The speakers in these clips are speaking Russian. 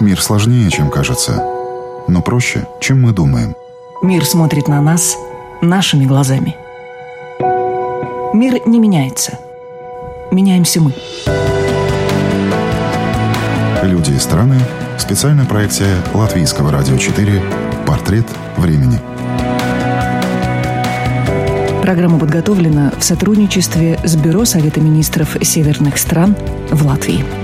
Мир сложнее, чем кажется, но проще, чем мы думаем. Мир смотрит на нас нашими глазами. Мир не меняется. Меняемся мы. Люди и страны. Специальная проекция Латвийского радио 4 «Портрет времени». Программа подготовлена в сотрудничестве с Бюро Совета министров северных стран в Латвии.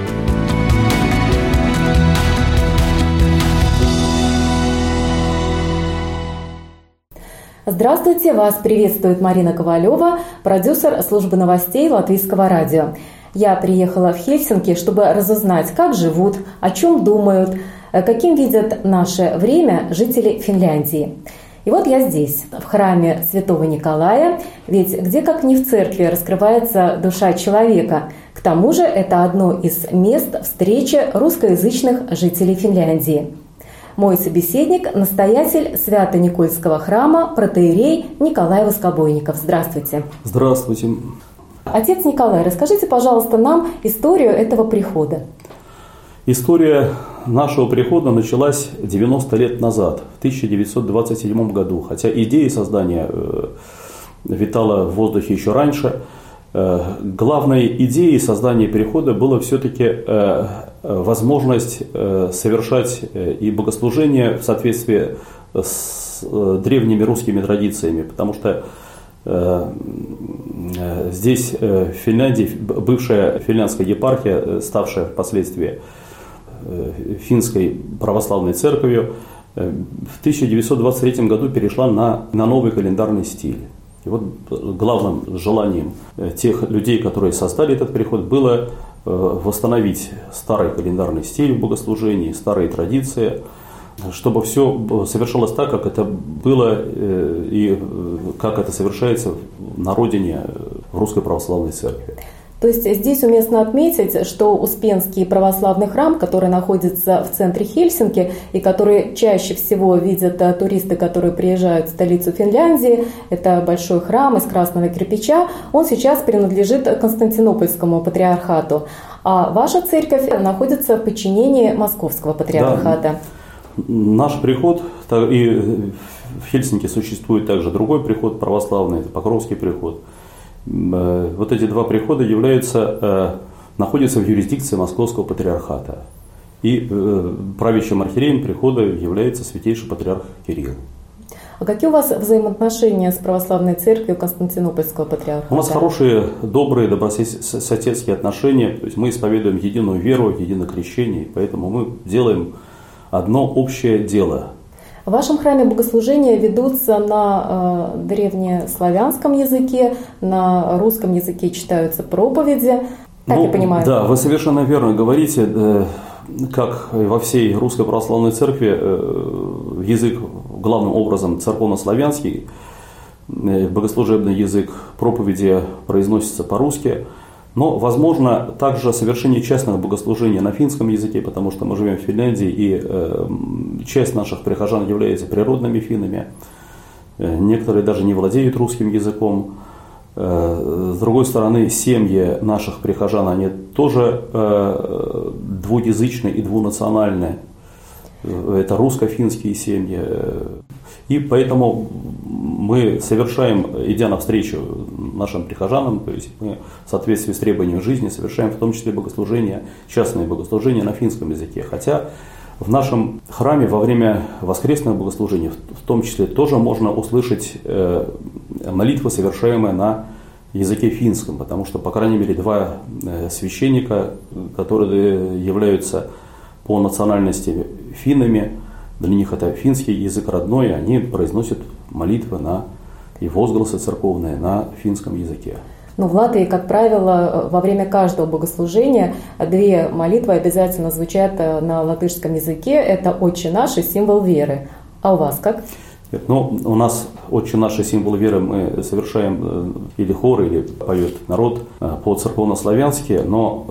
Здравствуйте, вас приветствует Марина Ковалева, продюсер службы новостей Латвийского радио. Я приехала в Хельсинки, чтобы разузнать, как живут, о чем думают, каким видят наше время жители Финляндии. И вот я здесь, в храме Святого Николая, ведь где как не в церкви раскрывается душа человека. К тому же это одно из мест встречи русскоязычных жителей Финляндии – мой собеседник – настоятель Свято-Никольского храма, протеерей Николай Воскобойников. Здравствуйте. Здравствуйте. Отец Николай, расскажите, пожалуйста, нам историю этого прихода. История нашего прихода началась 90 лет назад, в 1927 году. Хотя идея создания э, витала в воздухе еще раньше – Э, главной идеей создания перехода было все-таки э, возможность совершать и богослужение в соответствии с древними русскими традициями, потому что здесь в Финляндии, бывшая финляндская епархия, ставшая впоследствии финской православной церковью, в 1923 году перешла на, на новый календарный стиль. И вот главным желанием э, тех людей, которые создали этот переход, было э, восстановить старый календарный стиль в богослужении, старые традиции, чтобы все совершалось так, как это было э, и как это совершается на родине в Русской Православной Церкви. То есть здесь уместно отметить, что Успенский православный храм, который находится в центре Хельсинки и который чаще всего видят э, туристы, которые приезжают в столицу Финляндии, это большой храм из красного кирпича, он сейчас принадлежит Константинопольскому патриархату. А ваша церковь находится в подчинении Московского патриархата. Да. Наш приход, и в Хельсинки существует также другой приход православный, это Покровский приход – вот эти два прихода являются, э, находятся в юрисдикции Московского патриархата. И э, правящим архиереем прихода является святейший патриарх Кирилл. А какие у вас взаимоотношения с православной церковью Константинопольского патриархата? У нас хорошие, добрые, добрососедские отношения. То есть мы исповедуем единую веру, единое крещение, поэтому мы делаем одно общее дело. В вашем храме богослужения ведутся на э, древнеславянском языке, на русском языке читаются проповеди. Так ну, я понимаю. Да, вы совершенно верно говорите. Э, как во всей русской православной церкви, э, язык главным образом церковно-славянский, э, богослужебный язык проповеди произносится по-русски – но, возможно, также совершение частных богослужений на финском языке, потому что мы живем в Финляндии, и э, часть наших прихожан является природными финнами. Э, некоторые даже не владеют русским языком. Э, с другой стороны, семьи наших прихожан, они тоже э, двуязычные и двунациональные. Это русско-финские семьи. И поэтому мы совершаем, идя навстречу нашим прихожанам, то есть мы в соответствии с требованиями жизни совершаем в том числе богослужения, частные богослужения на финском языке. Хотя в нашем храме во время воскресного богослужения в том числе тоже можно услышать э, молитвы, совершаемые на языке финском, потому что, по крайней мере, два э, священника, которые являются по национальности финнами, для них это финский язык родной, они произносят молитвы на и возгласы церковные на финском языке. Ну, в Латвии, как правило, во время каждого богослужения две молитвы обязательно звучат э, на латышском языке. Это «Отче наш» и «Символ веры». А у вас как? Нет, ну, у нас «Отче наш» и «Символ веры» мы совершаем э, или хор, или поет народ э, по церковно-славянски, но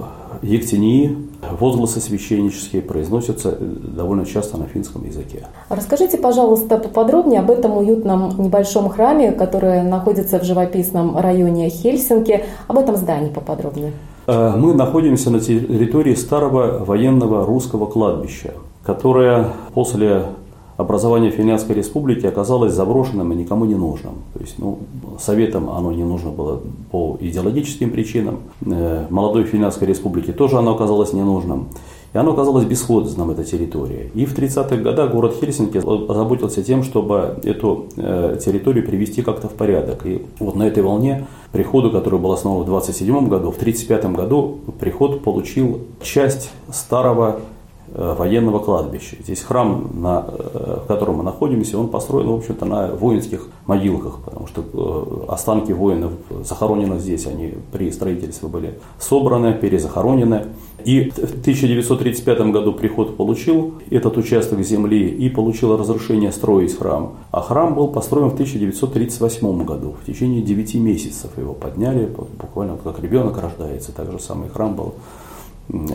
Ектении, возгласы священнические произносятся довольно часто на финском языке. Расскажите, пожалуйста, поподробнее об этом уютном небольшом храме, который находится в живописном районе Хельсинки. Об этом здании поподробнее. Э, мы находимся на территории старого военного русского кладбища. которое после образования Финляндской республики оказалось заброшенным и никому не нужным. То есть, ну, советам оно не нужно было по идеологическим причинам. Э, молодой Финляндской республике тоже оно оказалось ненужным. И оно оказалось бесхозным, эта территория. И в 30-х годах город Хельсинки озаботился тем, чтобы эту э, территорию привести как-то в порядок. И вот на этой волне приходу, который был основан в 27 году, в 35 году приход получил часть старого военного кладбища. Здесь храм, на, э, в котором мы находимся, он построен, в общем-то, на воинских могилках, потому что э, останки воинов захоронены здесь, они при строительстве были собраны, перезахоронены. И в 1935 году приход получил этот участок земли и получил разрешение строить храм. А храм был построен в 1938 году. В течение 9 месяцев его подняли, буквально как ребенок рождается. Так же самый храм был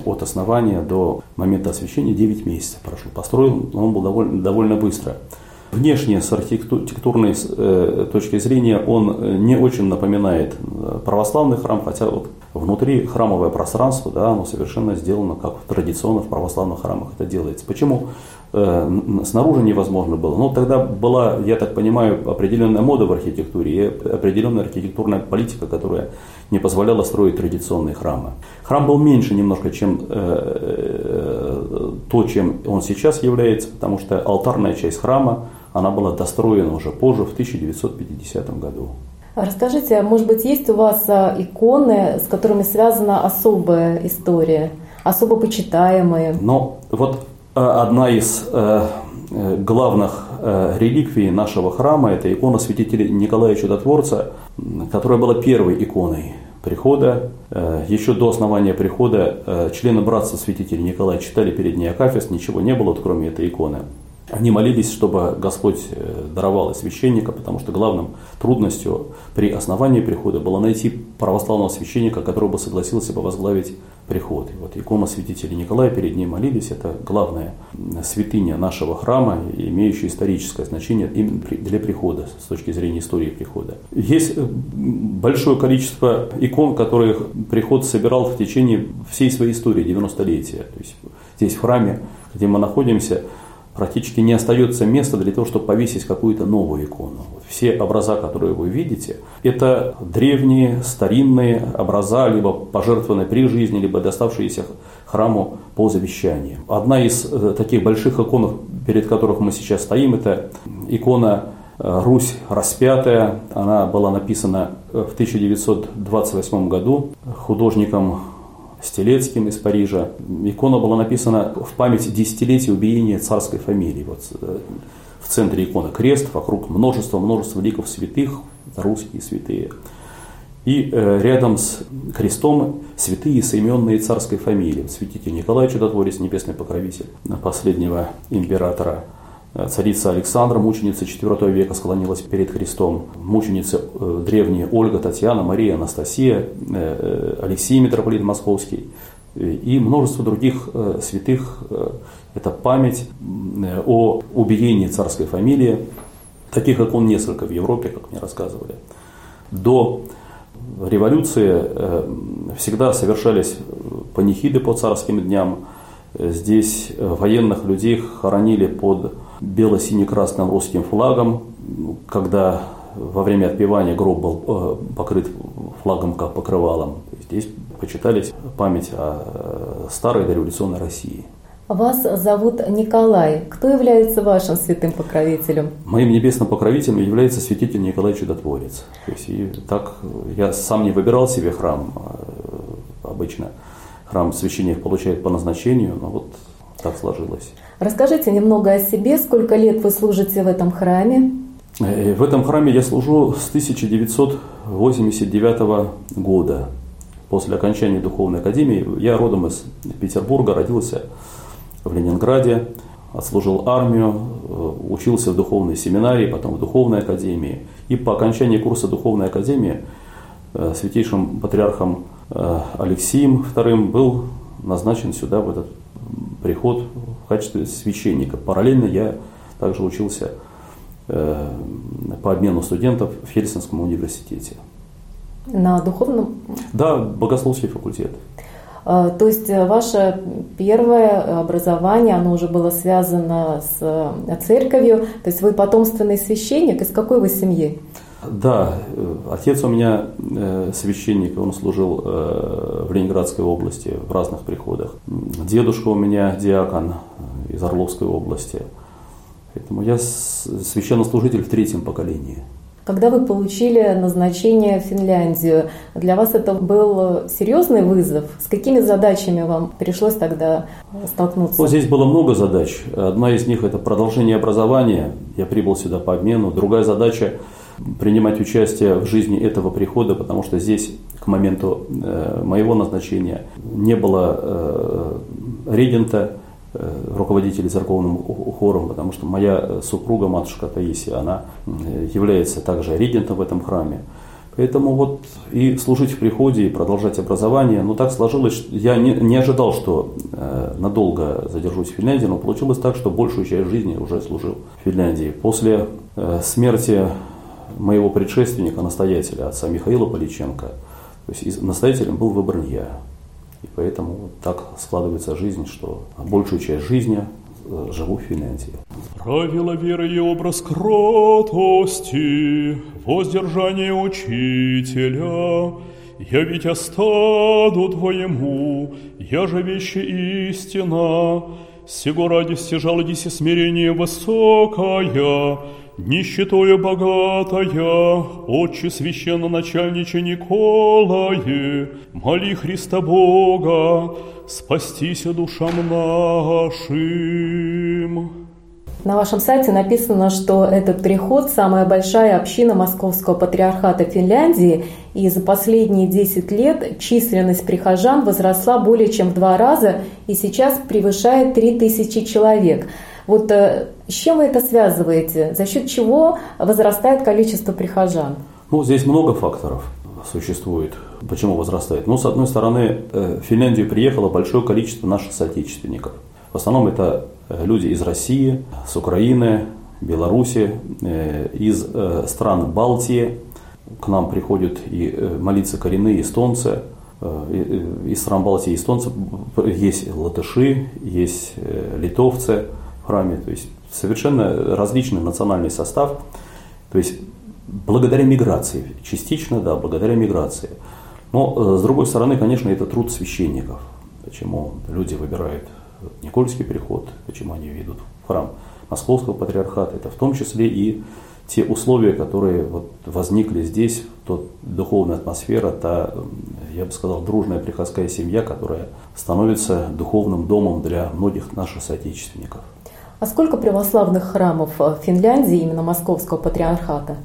от основания до момента освещения 9 месяцев прошло. Построен он был довольно, довольно быстро. Внешне, с архитектурной э, точки зрения, он э, не очень напоминает э, православный храм, хотя вот внутри храмовое пространство, да, оно совершенно сделано, как традиционно в православных храмах это делается. Почему э, снаружи невозможно было? Ну, тогда была, я так понимаю, определенная мода в архитектуре и определенная архитектурная политика, которая не позволяла строить традиционные храмы. Храм был меньше немножко, чем э, то, чем он сейчас является, потому что алтарная часть храма, она была достроена уже позже, в 1950 году. Расскажите, а может быть, есть у вас а, иконы, с которыми связана особая история, особо почитаемые? Ну, вот а, одна из э, э, главных э, реликвий нашего храма – это икона святителя Николая Чудотворца, которая была первой иконой прихода. Еще до основания прихода члены братства святителя Николая читали перед ней Акафист, ничего не было, кроме этой иконы. Они молились, чтобы Господь э, даровал священника, потому что главным трудностью при основании прихода было найти православного священника, который бы согласился бы возглавить приход. И вот икона святителя Николая перед ней молились. Это главная святыня нашего храма, имеющая историческое значение именно для прихода, с точки зрения истории прихода. Есть э, большое количество икон, которые приход собирал в течение всей своей истории, 90-летия. То есть здесь в храме, где мы находимся, практически не остается места для того, чтобы повесить какую-то новую икону. Все образа, которые вы видите, это древние, старинные образа, либо пожертвованные при жизни, либо доставшиеся храму по завещанию. Одна из э, таких больших икон, перед которых мы сейчас стоим, это икона э, Русь распятая. Она была написана э, в 1928 году художником Стелецким из Парижа. Икона была написана в память десятилетия убиения царской фамилии. Вот э, в центре иконы крест, вокруг множество, множество ликов святых, русские святые. И э, рядом с крестом святые, соименные царской фамилии. Святитель Николай Чудотворец, небесный покровитель последнего императора царица Александра, мученица IV века, склонилась перед Христом. Мученицы э, древние Ольга, Татьяна, Мария, Анастасия, э, Алексей, митрополит Московский и множество других святых. Это память о убиении царской фамилии. Таких икон несколько в Европе, как мне рассказывали. До революции всегда совершались панихиды по царским дням. Здесь военных людей хоронили под бело-сине-красным русским флагом, когда во время отпевания гроб был э, покрыт флагом как покрывалом. Здесь почитались память о э, старой дореволюционной России. Вас зовут Николай. Кто является вашим святым покровителем? Моим небесным покровителем является святитель Николай Чудотворец. То есть, и так я сам не выбирал себе храм. А, обычно храм священник получает по назначению, но вот так сложилось. Расскажите немного о себе. Сколько лет вы служите в этом храме? Э, в этом храме я служу с 1989 года. После окончания духовной академии я родом из Петербурга, родился в Ленинграде, отслужил армию, э, учился в духовной семинарии, потом в духовной академии. И по окончании курса духовной академии э, святейшим патриархом Алексеем II был назначен сюда, в этот приход в качестве священника. Параллельно я также учился э, по обмену студентов в Хельсинском университете. На духовном? Да, богословский факультет. А, то есть э, ваше первое образование, оно уже было связано с э, церковью, то есть вы потомственный священник, из какой вы семьи? Да, э, отец у меня священник, он служил в Ленинградской области в разных приходах. Дедушка у меня диакон из Орловской области. Поэтому я священнослужитель в третьем поколении. Когда вы получили назначение в Финляндию, для вас это был серьезный вызов? С какими задачами вам пришлось тогда столкнуться? Ну, здесь было много задач. Одна из них – это продолжение образования. Я прибыл сюда по обмену. Другая задача – принимать участие в жизни этого прихода, потому что здесь к моменту э, моего назначения не было э, регента, Э, руководителей церковным хором, потому что моя супруга, матушка Таисия, она является также регентом в этом храме. Поэтому вот и служить в приходе, и продолжать образование. Но так сложилось, я не, не ожидал, что э, надолго задержусь в Финляндии, но получилось так, что большую часть жизни уже служил в Финляндии. После э, смерти моего предшественника, настоятеля, отца Михаила Поличенко, то есть настоятелем был выбран я. И поэтому так складывается жизнь, что большую часть жизни э, живу в Финляндии. Правила веры и образ кротости, воздержание учителя, я ведь остаду твоему, я же вещи истина, сего ради стяжал смирение высокое, Нищетою богатая, Отче священно-начальниче Николае, моли Христа Бога, спастися душам нашим. На вашем сайте написано, что этот приход – самая большая община Московского патриархата Финляндии, и за последние 10 лет численность прихожан возросла более чем в два раза и сейчас превышает 3000 человек – вот э, с чем вы это связываете? За счет чего возрастает количество прихожан? Ну, здесь много факторов существует, почему возрастает. Ну, с одной стороны, э, в Финляндию приехало большое количество наших соотечественников. В основном это э, люди из России, с Украины, Беларуси, из стран Балтии. К нам приходят и молиться коренные эстонцы, из стран Балтии эстонцы, есть латыши, есть литовцы – храме. То есть совершенно различный национальный состав. То есть благодаря миграции, частично, да, благодаря миграции. Но э, с другой стороны, конечно, это труд священников. Почему люди выбирают Никольский приход, почему они ведут в храм Московского патриархата. Это в том числе и те условия, которые вот возникли здесь, тот духовная атмосфера, та, я бы сказал, дружная приходская семья, которая становится духовным домом для многих наших соотечественников. А сколько православных храмов в Финляндии, именно Московского патриархата?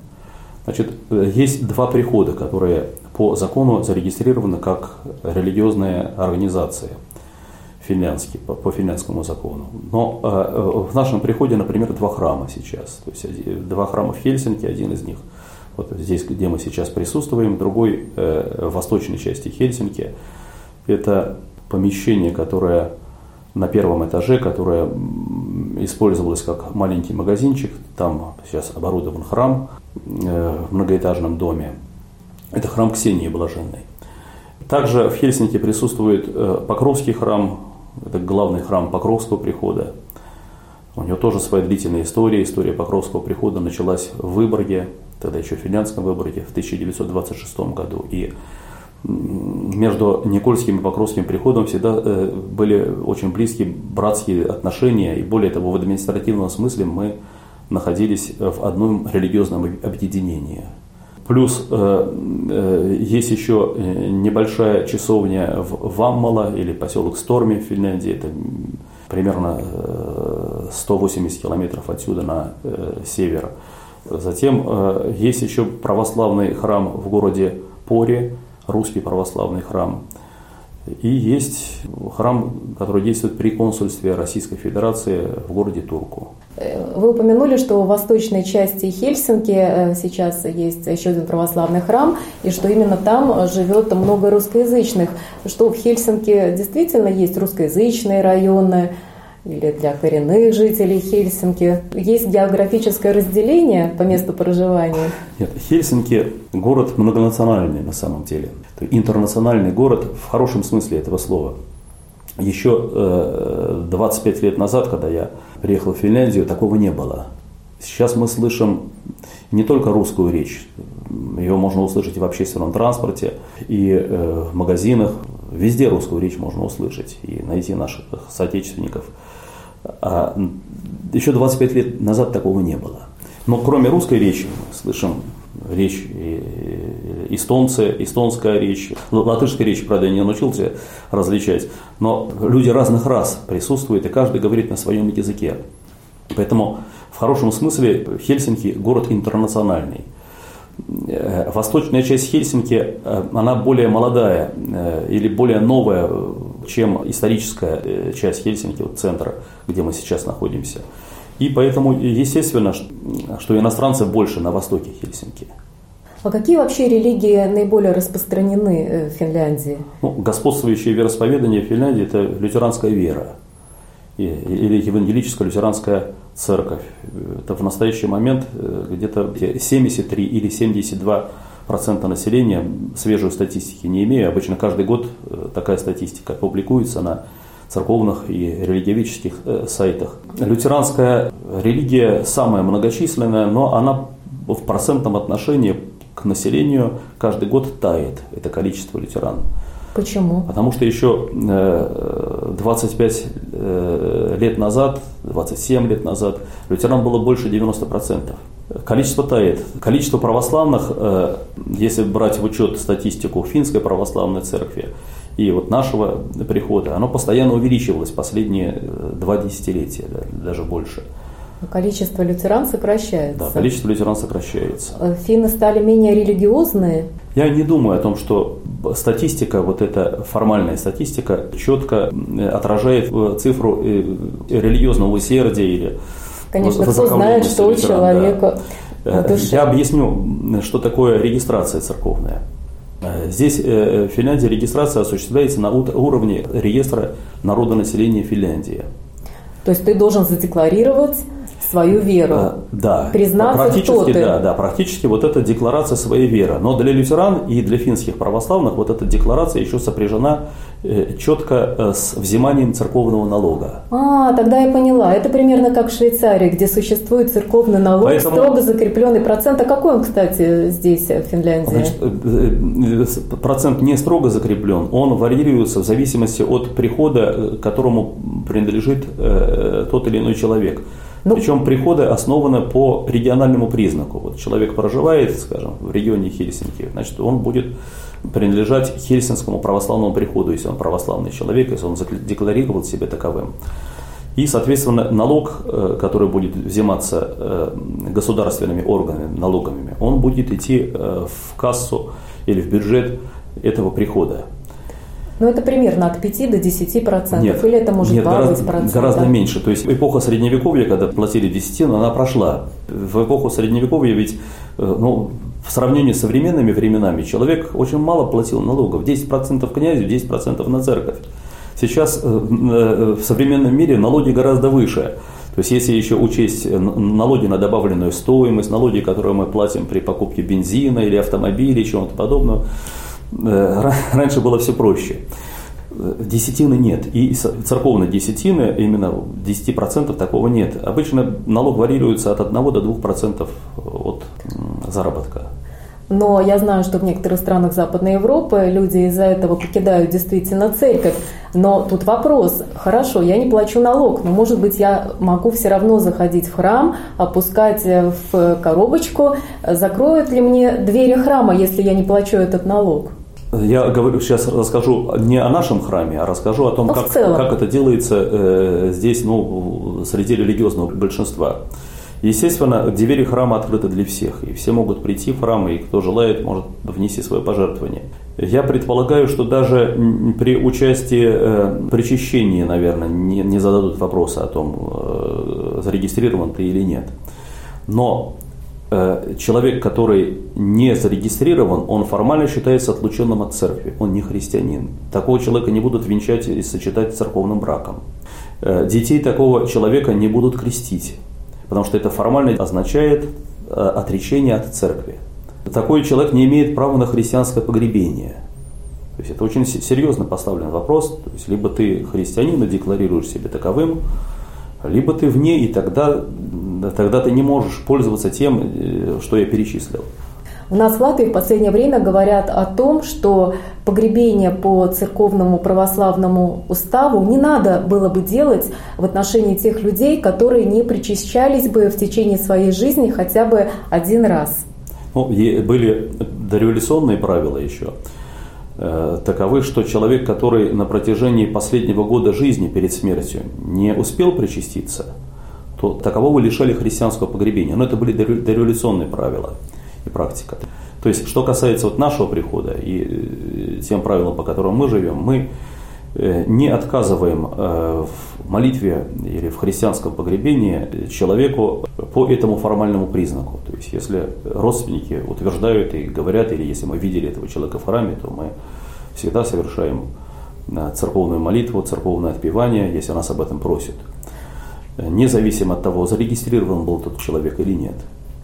Значит, э, есть два прихода, которые по закону зарегистрированы как религиозные организации финляндские, по, по финляндскому закону. Но э, э в нашем приходе, например, два храма сейчас. То есть два храма в Хельсинки, один из них вот здесь, где мы сейчас присутствуем, другой э, в восточной части Хельсинки. Это помещение, которое на первом этаже, которое использовалось как маленький магазинчик. Там сейчас оборудован храм э, в многоэтажном доме. Это храм Ксении Блаженной. Также в Хельсинки присутствует э, Покровский храм, это главный храм Покровского прихода. У него тоже своя длительная история. История Покровского прихода началась в Выборге, тогда еще в финляндском Выборге, в 1926 году. И между Никольским и Покровским приходом всегда э, были очень близкие братские отношения, и более того, в административном смысле мы находились в одном религиозном объединении. Плюс э, э, есть еще небольшая часовня в Ваммала или поселок Сторми в Финляндии, это примерно 180 километров отсюда на север. Затем есть еще православный храм в городе Поре, русский православный храм. И есть храм, который действует при консульстве Российской Федерации в городе Турку. Вы упомянули, что в восточной части Хельсинки э, сейчас есть еще один православный храм, и что именно там живет много русскоязычных. Что в Хельсинки действительно есть русскоязычные районы, или для коренных жителей Хельсинки? Есть географическое разделение по месту проживания? Нет, Хельсинки – город многонациональный на самом деле. Интернациональный город в хорошем смысле этого слова. Еще 25 лет назад, когда я приехал в Финляндию, такого не было. Сейчас мы слышим не только русскую речь, ее можно услышать и в общественном транспорте, и э, в магазинах, везде русскую речь можно услышать и найти наших соотечественников. А еще 25 лет назад такого не было. Но кроме русской речи мы слышим речь эстонцы, эстонская речь, латышская речь, правда, я не научился различать, но люди разных рас присутствуют, и каждый говорит на своем языке. Поэтому в хорошем смысле Хельсинки город интернациональный. Э, восточная часть Хельсинки, э, она более молодая э, или более новая, чем историческая часть Хельсинки, вот центра, где мы сейчас находимся. И поэтому, естественно, что иностранцев больше на востоке Хельсинки. А какие вообще религии наиболее распространены в Финляндии? Ну, господствующее вероисповедание в Финляндии – это лютеранская вера или евангелическая лютеранская церковь. Это в настоящий момент э, где-то 73 или 72 процента населения, свежей статистики не имею, обычно каждый год э, такая статистика публикуется на церковных и религиоведческих э, сайтах. Лютеранская религия самая многочисленная, но она в процентном отношении к населению каждый год тает, это количество лютеран. Почему? Потому что еще 25 э, лет назад, 27 лет назад, лютеран было больше 90%. Количество тает. Количество православных, э, если брать в учет статистику финской православной церкви и вот нашего прихода, оно постоянно увеличивалось последние э, два десятилетия, даже больше. Количество лютеран сокращается. Да, количество лютеран сокращается. Финны стали менее религиозные? Я не думаю о том, что статистика, вот эта формальная статистика, четко отражает э, цифру э, религиозного усердия или Конечно, кто знает, что у человека да. Э, я объясню, что такое регистрация церковная. Здесь в Финляндии регистрация осуществляется на уровне реестра народонаселения Финляндии. То есть ты должен задекларировать свою веру. А, да. Признаться, практически, кто ты. Да, да, практически вот эта декларация своей веры. Но для лютеран и для финских православных вот эта декларация еще сопряжена э, четко э, с взиманием церковного налога. А, тогда я поняла. Это примерно как в Швейцарии, где существует церковный налог, Поэтому... строго закрепленный процент. А какой он, кстати, здесь, в Финляндии? Значит, э, процент не строго закреплен, он варьируется в зависимости от прихода, которому принадлежит тот или иной человек. Ну, Причем приходы основаны по региональному признаку. Вот человек проживает, скажем, в регионе Хельсинки, значит, он будет принадлежать Хельсинскому православному приходу, если он православный человек, если он декларировал себе таковым. И, соответственно, налог, э, который будет взиматься э, государственными органами, налогами, он будет идти э, в кассу или в бюджет этого прихода. Ну, это примерно от 5 до 10 процентов, или это может нет, 20 гораздо, процентов? Гораздо меньше. То есть эпоха Средневековья, когда платили 10, но она прошла. В эпоху Средневековья ведь э, ну, в сравнении с современными временами человек очень мало платил налогов. 10% князю, 10% на церковь. Сейчас э, э, в современном мире налоги гораздо выше. То есть, если еще учесть налоги на добавленную стоимость, налоги, которые мы платим при покупке бензина или автомобиля, или чего-то подобного, раньше было все проще. Десятины нет. И церковной десятины, именно 10% такого нет. Обычно налог варьируется от 1 до 2% от заработка. Но я знаю, что в некоторых странах Западной Европы люди из-за этого покидают действительно церковь. Но тут вопрос, хорошо, я не плачу налог, но может быть я могу все равно заходить в храм, опускать в коробочку. Закроют ли мне двери храма, если я не плачу этот налог? Я говорю, сейчас расскажу не о нашем храме, а расскажу о том, ну, как, как это делается э, здесь, ну, среди религиозного большинства. Естественно, двери храма открыты для всех, и все могут прийти в храм, и кто желает, может внести свое пожертвование. Я предполагаю, что даже при участии, э, причащении, наверное, не, не зададут вопроса о том, э, зарегистрирован ты или нет. Но человек, который не зарегистрирован, он формально считается отлученным от церкви, он не христианин. Такого человека не будут венчать и сочетать церковным браком. Э, детей такого человека не будут крестить, потому что это формально означает э, отречение от церкви. Такой человек не имеет права на христианское погребение. То есть это очень серьезно поставленный вопрос. То есть либо ты христианин и декларируешь себя таковым, либо ты вне, и тогда, тогда ты не можешь пользоваться тем, э, что я перечислил. У нас в Латвии в последнее время говорят о том, что погребение по церковному православному уставу не надо было бы делать в отношении тех людей, которые не причащались бы в течение своей жизни хотя бы один раз. Ну, были дореволюционные правила еще. Э, таковы, что человек, который на протяжении последнего года жизни перед смертью не успел причаститься, то такового лишали христианского погребения. Но это были дореволюционные правила и практика. То есть, что касается вот нашего прихода и э, тем правилам, по которым мы живем, мы э, не отказываем в молитве или в христианском погребении человеку по этому формальному признаку. То есть, если родственники утверждают и говорят, или если мы видели этого человека в храме, то мы всегда совершаем э, церковную молитву, церковное отпевание, если нас об этом просят. Независимо от того, зарегистрирован был тот человек или нет.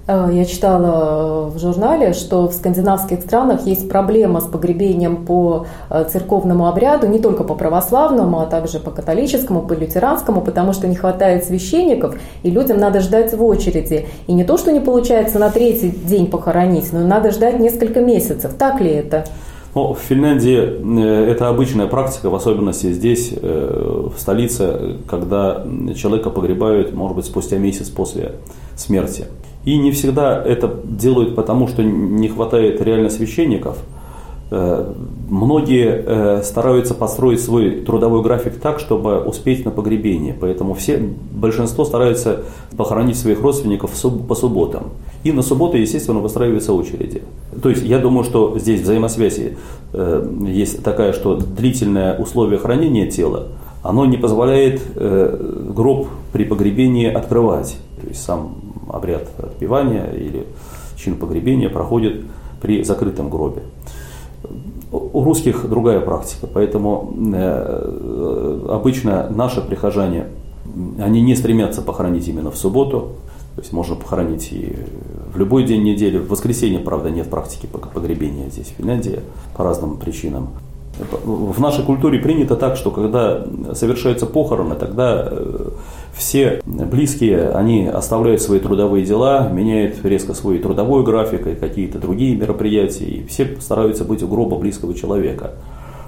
Э, я читала в журнале, что в скандинавских странах есть проблема с погребением по э, церковному обряду, не только по православному, а также по католическому, по лютеранскому, потому что не хватает священников, и людям надо ждать в очереди. И не то, что не получается на третий день похоронить, но надо ждать несколько месяцев. Так ли это? Ну, в Финляндии э, это обычная практика, в особенности здесь, в столице, когда человека погребают, может быть, спустя месяц после смерти. И не всегда это делают потому, что не хватает реально священников. Э, многие э, стараются построить свой трудовой график так, чтобы успеть на погребение. Поэтому все, большинство стараются похоронить своих родственников по субботам. И на субботу, естественно, выстраиваются очереди. То есть я думаю, что здесь взаимосвязь э, есть такая, что длительное условие хранения тела, оно не позволяет гроб при погребении открывать. То есть сам обряд отпевания или чин погребения проходит при закрытом гробе. У русских другая практика, поэтому э, обычно наши прихожане, они не стремятся похоронить именно в субботу, то есть можно похоронить и в любой день недели. В воскресенье, правда, нет практики погребения здесь, в Финляндии, по разным причинам. В нашей культуре принято так, что когда совершаются похороны, тогда э, все близкие, они оставляют свои трудовые дела, меняют резко свой трудовой график и какие-то другие мероприятия, и все стараются быть у гроба близкого человека.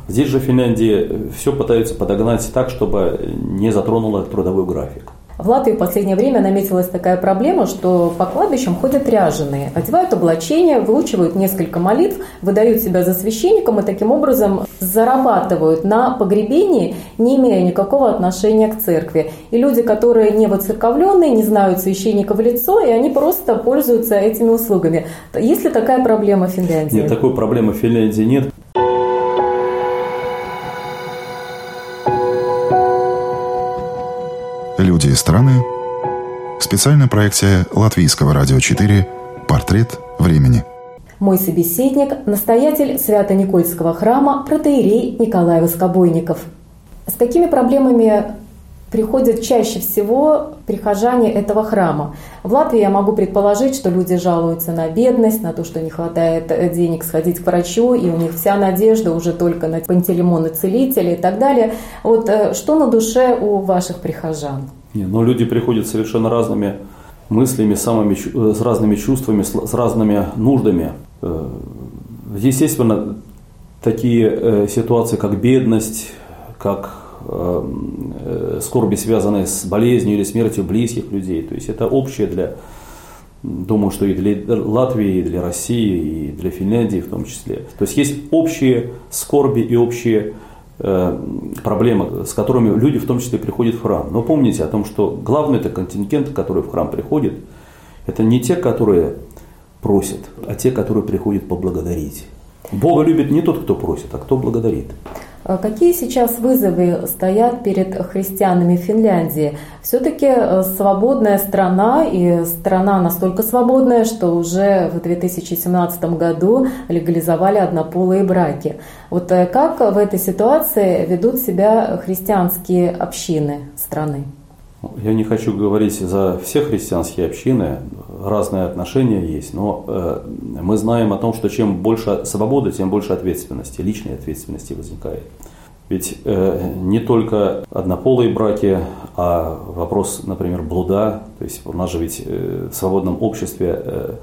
Здесь же в Финляндии все пытаются подогнать так, чтобы не затронуло трудовой график. В Латвии в последнее время наметилась такая проблема, что по кладбищам ходят ряженые, одевают облачения, выучивают несколько молитв, выдают себя за священником и таким образом зарабатывают на погребении, не имея никакого отношения к церкви. И люди, которые не воцерковленные, не знают священника в лицо, и они просто пользуются этими услугами. Есть ли такая проблема в Финляндии? Нет, такой проблемы в Финляндии нет. Люди и страны. Специальная проекция Латвийского радио 4 «Портрет времени». Мой собеседник – настоятель Свято-Никольского храма протеерей Николай Воскобойников. С какими проблемами приходят чаще всего прихожане этого храма. В Латвии я могу предположить, что люди жалуются на бедность, на то, что не хватает денег сходить к врачу, и у них вся надежда уже только на пантелеймона целителя и так далее. Вот э, что на душе у ваших прихожан? Не, но люди приходят совершенно разными мыслями, самыми, э, с разными чувствами, с разными нуждами. Э, естественно, такие э, ситуации, как бедность, как скорби, связанные с болезнью или смертью близких людей. То есть это общее для, думаю, что и для Латвии, и для России, и для Финляндии в том числе. То есть есть общие скорби и общие проблемы, с которыми люди в том числе приходят в храм. Но помните о том, что главный это контингент, который в храм приходит, это не те, которые просят, а те, которые приходят поблагодарить. Бога любит не тот, кто просит, а кто благодарит. А какие сейчас вызовы стоят перед христианами Финляндии? Все-таки э, свободная страна и страна настолько свободная, что уже в 2017 году легализовали однополые браки. Вот э, как в этой ситуации ведут себя христианские общины страны? Я не хочу говорить за все христианские общины, разные отношения есть, но э, мы знаем о том, что чем больше свободы, тем больше ответственности, личной ответственности возникает. Ведь э, не только однополые браки, а вопрос, например, блуда, то есть у нас же ведь э, в свободном обществе э,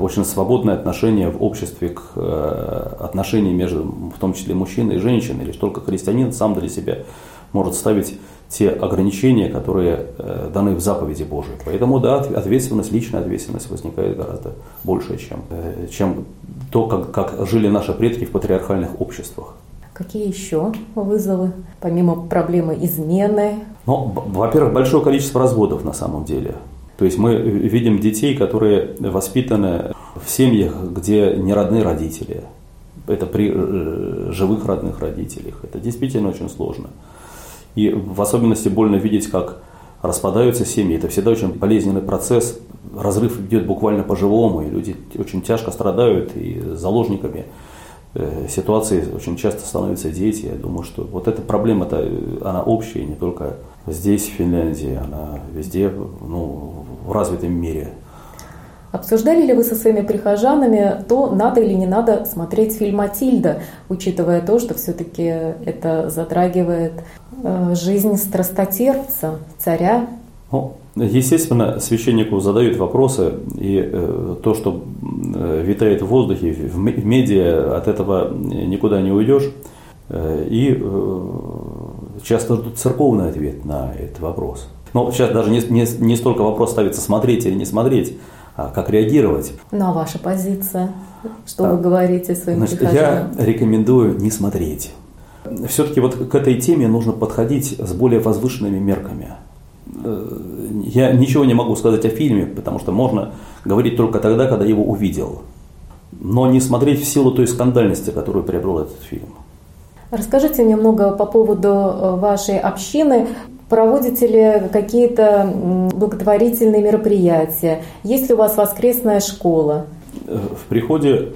очень свободное отношение в обществе к э, отношениям между, в том числе мужчиной и женщиной, лишь только христианин сам для себя может ставить те ограничения, которые э, даны в заповеди Божией. Поэтому, да, ответственность, личная ответственность возникает гораздо больше, чем, э, чем то, как, как жили наши предки в патриархальных обществах. Какие еще вызовы, помимо проблемы измены? Ну, во-первых, большое количество разводов на самом деле. То есть мы видим детей, которые воспитаны в семьях, где не родные родители. Это при э, живых родных родителях. Это действительно очень сложно. И в особенности больно видеть, как распадаются семьи. Это всегда очень болезненный процесс. Разрыв идет буквально по-живому, и люди очень тяжко страдают, и заложниками э, ситуации очень часто становятся дети. Я думаю, что вот эта проблема-то, э, она общая, не только здесь, в Финляндии, она везде, ну, в развитом мире. Обсуждали ли вы со своими прихожанами то, надо или не надо смотреть фильм «Матильда», учитывая то, что все-таки это затрагивает жизнь страстотерпца, царя. Ну, естественно, священнику задают вопросы, и э, то, что э, витает в воздухе, в, в медиа, от этого никуда не уйдешь. Э, и э, часто ждут церковный ответ на этот вопрос. Но сейчас даже не, не, не столько вопрос ставится смотреть или не смотреть, а как реагировать. Ну а ваша позиция? Что а, вы говорите своим Значит, Я рекомендую не смотреть все-таки вот к этой теме нужно подходить с более возвышенными мерками. Э, я ничего не могу сказать о фильме, потому что можно говорить только тогда, когда его увидел. Но не смотреть в силу той скандальности, которую приобрел этот фильм. Расскажите немного по поводу э, вашей общины. Проводите ли какие-то благотворительные мероприятия? Есть ли у вас воскресная школа? Э, в приходе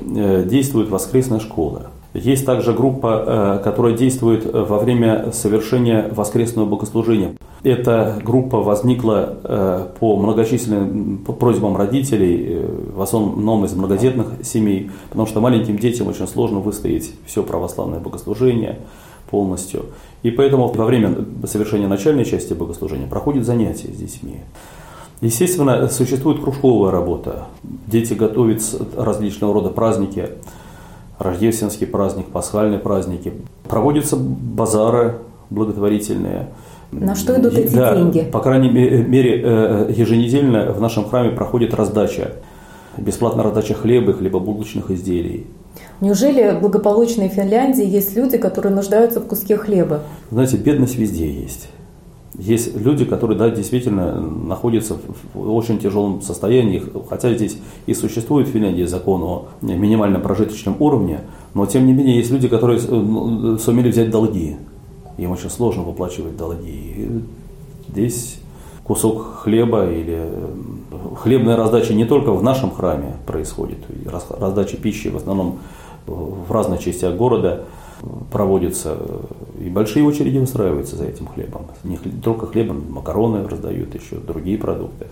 действует воскресная школа. Есть также группа, э, которая действует э, во время совершения воскресного богослужения. Эта группа возникла э, по многочисленным просьбам родителей, в основном из многодетных семей, потому что маленьким детям очень сложно выстоять все православное богослужение полностью. И поэтому во время совершения начальной части богослужения проходят занятия с детьми. Естественно, существует кружковая работа. Дети готовят различного рода праздники – рождественский праздник, пасхальные праздники. Проводятся базары благотворительные. На что идут эти да, деньги? По крайней мере, э, еженедельно в нашем храме проходит раздача. Бесплатная раздача хлеба, хлебобулочных изделий. Неужели в благополучной Финляндии есть люди, которые нуждаются в куске хлеба? Знаете, бедность везде есть. Есть люди, которые да, действительно находятся в очень тяжелом состоянии, хотя здесь и существует в Финляндии закон о минимальном прожиточном уровне, но тем не менее есть люди, которые ну, сумели взять долги. Им очень сложно выплачивать долги. И здесь кусок хлеба или э, хлебная раздача не только в нашем храме происходит, раздача пищи в основном в разных частях города – проводится, и большие очереди выстраиваются за этим хлебом. Не только хлебом, макароны раздают, еще другие продукты.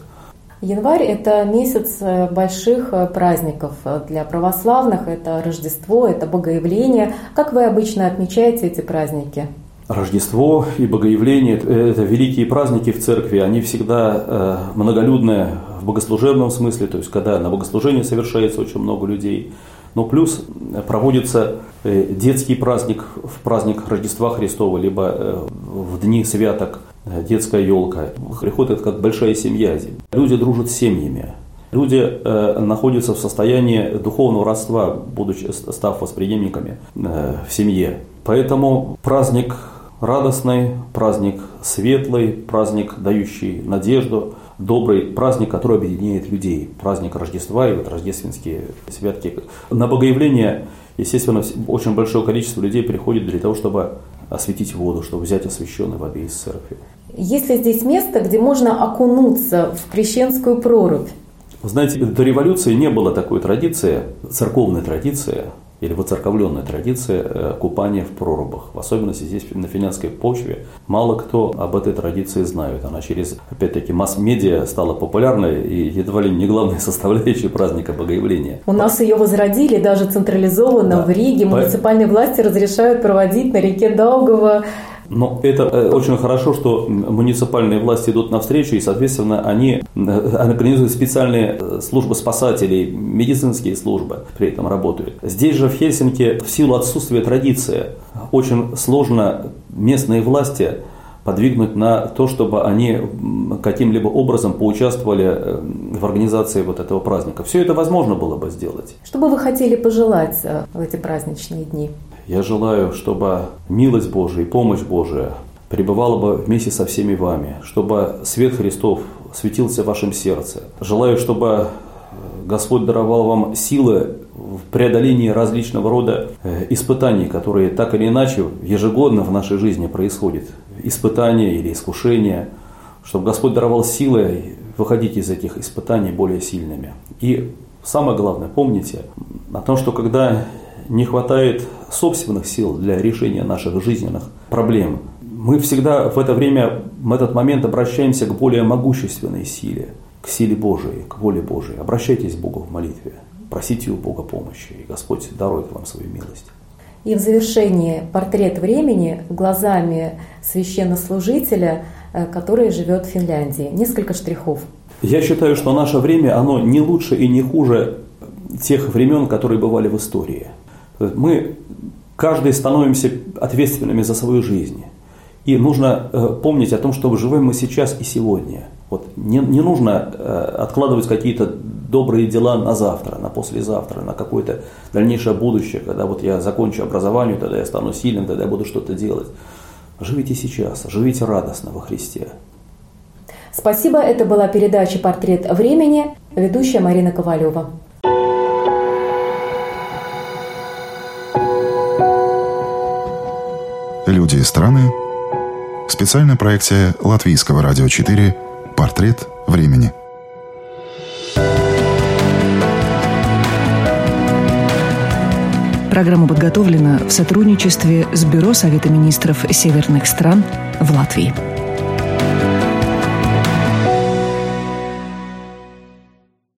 Январь – это месяц э, больших э, праздников для православных, это Рождество, это Богоявление. Как вы обычно отмечаете эти праздники? Рождество и Богоявление – это великие праздники в церкви, они всегда э, многолюдные в богослужебном смысле, то есть когда на богослужении совершается очень много людей – но плюс проводится э, детский праздник в праздник Рождества Христова, либо э, в дни святок э, детская елка. Приходит как большая семья. Люди дружат с семьями. Люди э, находятся в состоянии духовного родства, будучи став восприемниками э, в семье. Поэтому праздник радостный, праздник светлый, праздник, дающий надежду, добрый праздник, который объединяет людей. Праздник Рождества и вот рождественские святки. На Богоявление, естественно, очень большое количество людей приходит для того, чтобы осветить воду, чтобы взять освященной воды из церкви. Есть ли здесь место, где можно окунуться в крещенскую прорубь? Знаете, до революции не было такой традиции, церковной традиции, или воцерковленная традиция э, купания в прорубах. В особенности здесь, на финляндской почве, мало кто об этой традиции знает. Она через, опять-таки, масс-медиа стала популярной и едва ли не главной составляющей праздника Богоявления. У нас ее возродили даже централизованно да. в Риге. Муниципальные власти разрешают проводить на реке Даугава но это э, очень хорошо, что муниципальные власти идут навстречу, и, соответственно, они э, организуют специальные э, службы спасателей, медицинские службы при этом работают. Здесь же в Хельсинки в силу отсутствия традиции очень сложно местные власти подвигнуть на то, чтобы они каким-либо образом поучаствовали в организации вот этого праздника. Все это возможно было бы сделать. Что бы вы хотели пожелать в эти праздничные дни? Я желаю, чтобы милость Божия и помощь Божия пребывала бы вместе со всеми вами, чтобы свет Христов светился в вашем сердце. Желаю, чтобы Господь даровал вам силы в преодолении различного рода э, испытаний, которые так или иначе ежегодно в нашей жизни происходят. Испытания или искушения, чтобы Господь даровал силы выходить из этих испытаний более сильными. И самое главное, помните о том, что когда не хватает собственных сил для решения наших жизненных проблем, мы всегда в это время, в этот момент обращаемся к более могущественной силе, к силе Божией, к воле Божией. Обращайтесь к Богу в молитве, просите у Бога помощи, и Господь дарует вам свою милость. И в завершении портрет времени глазами священнослужителя, э, который живет в Финляндии. Несколько штрихов. Я считаю, что наше время, оно не лучше и не хуже тех времен, которые бывали в истории – мы каждый становимся ответственными за свою жизнь. И нужно э, помнить о том, что живем мы сейчас и сегодня. Вот не, не нужно э, откладывать какие-то добрые дела на завтра, на послезавтра, на какое-то дальнейшее будущее, когда вот я закончу образование, тогда я стану сильным, тогда я буду что-то делать. Живите сейчас, живите радостно во Христе. Спасибо. Это была передача «Портрет времени», ведущая Марина Ковалева. «Люди и страны» специальная проекция Латвийского радио 4 «Портрет времени». Программа подготовлена в сотрудничестве с Бюро Совета министров северных стран в Латвии.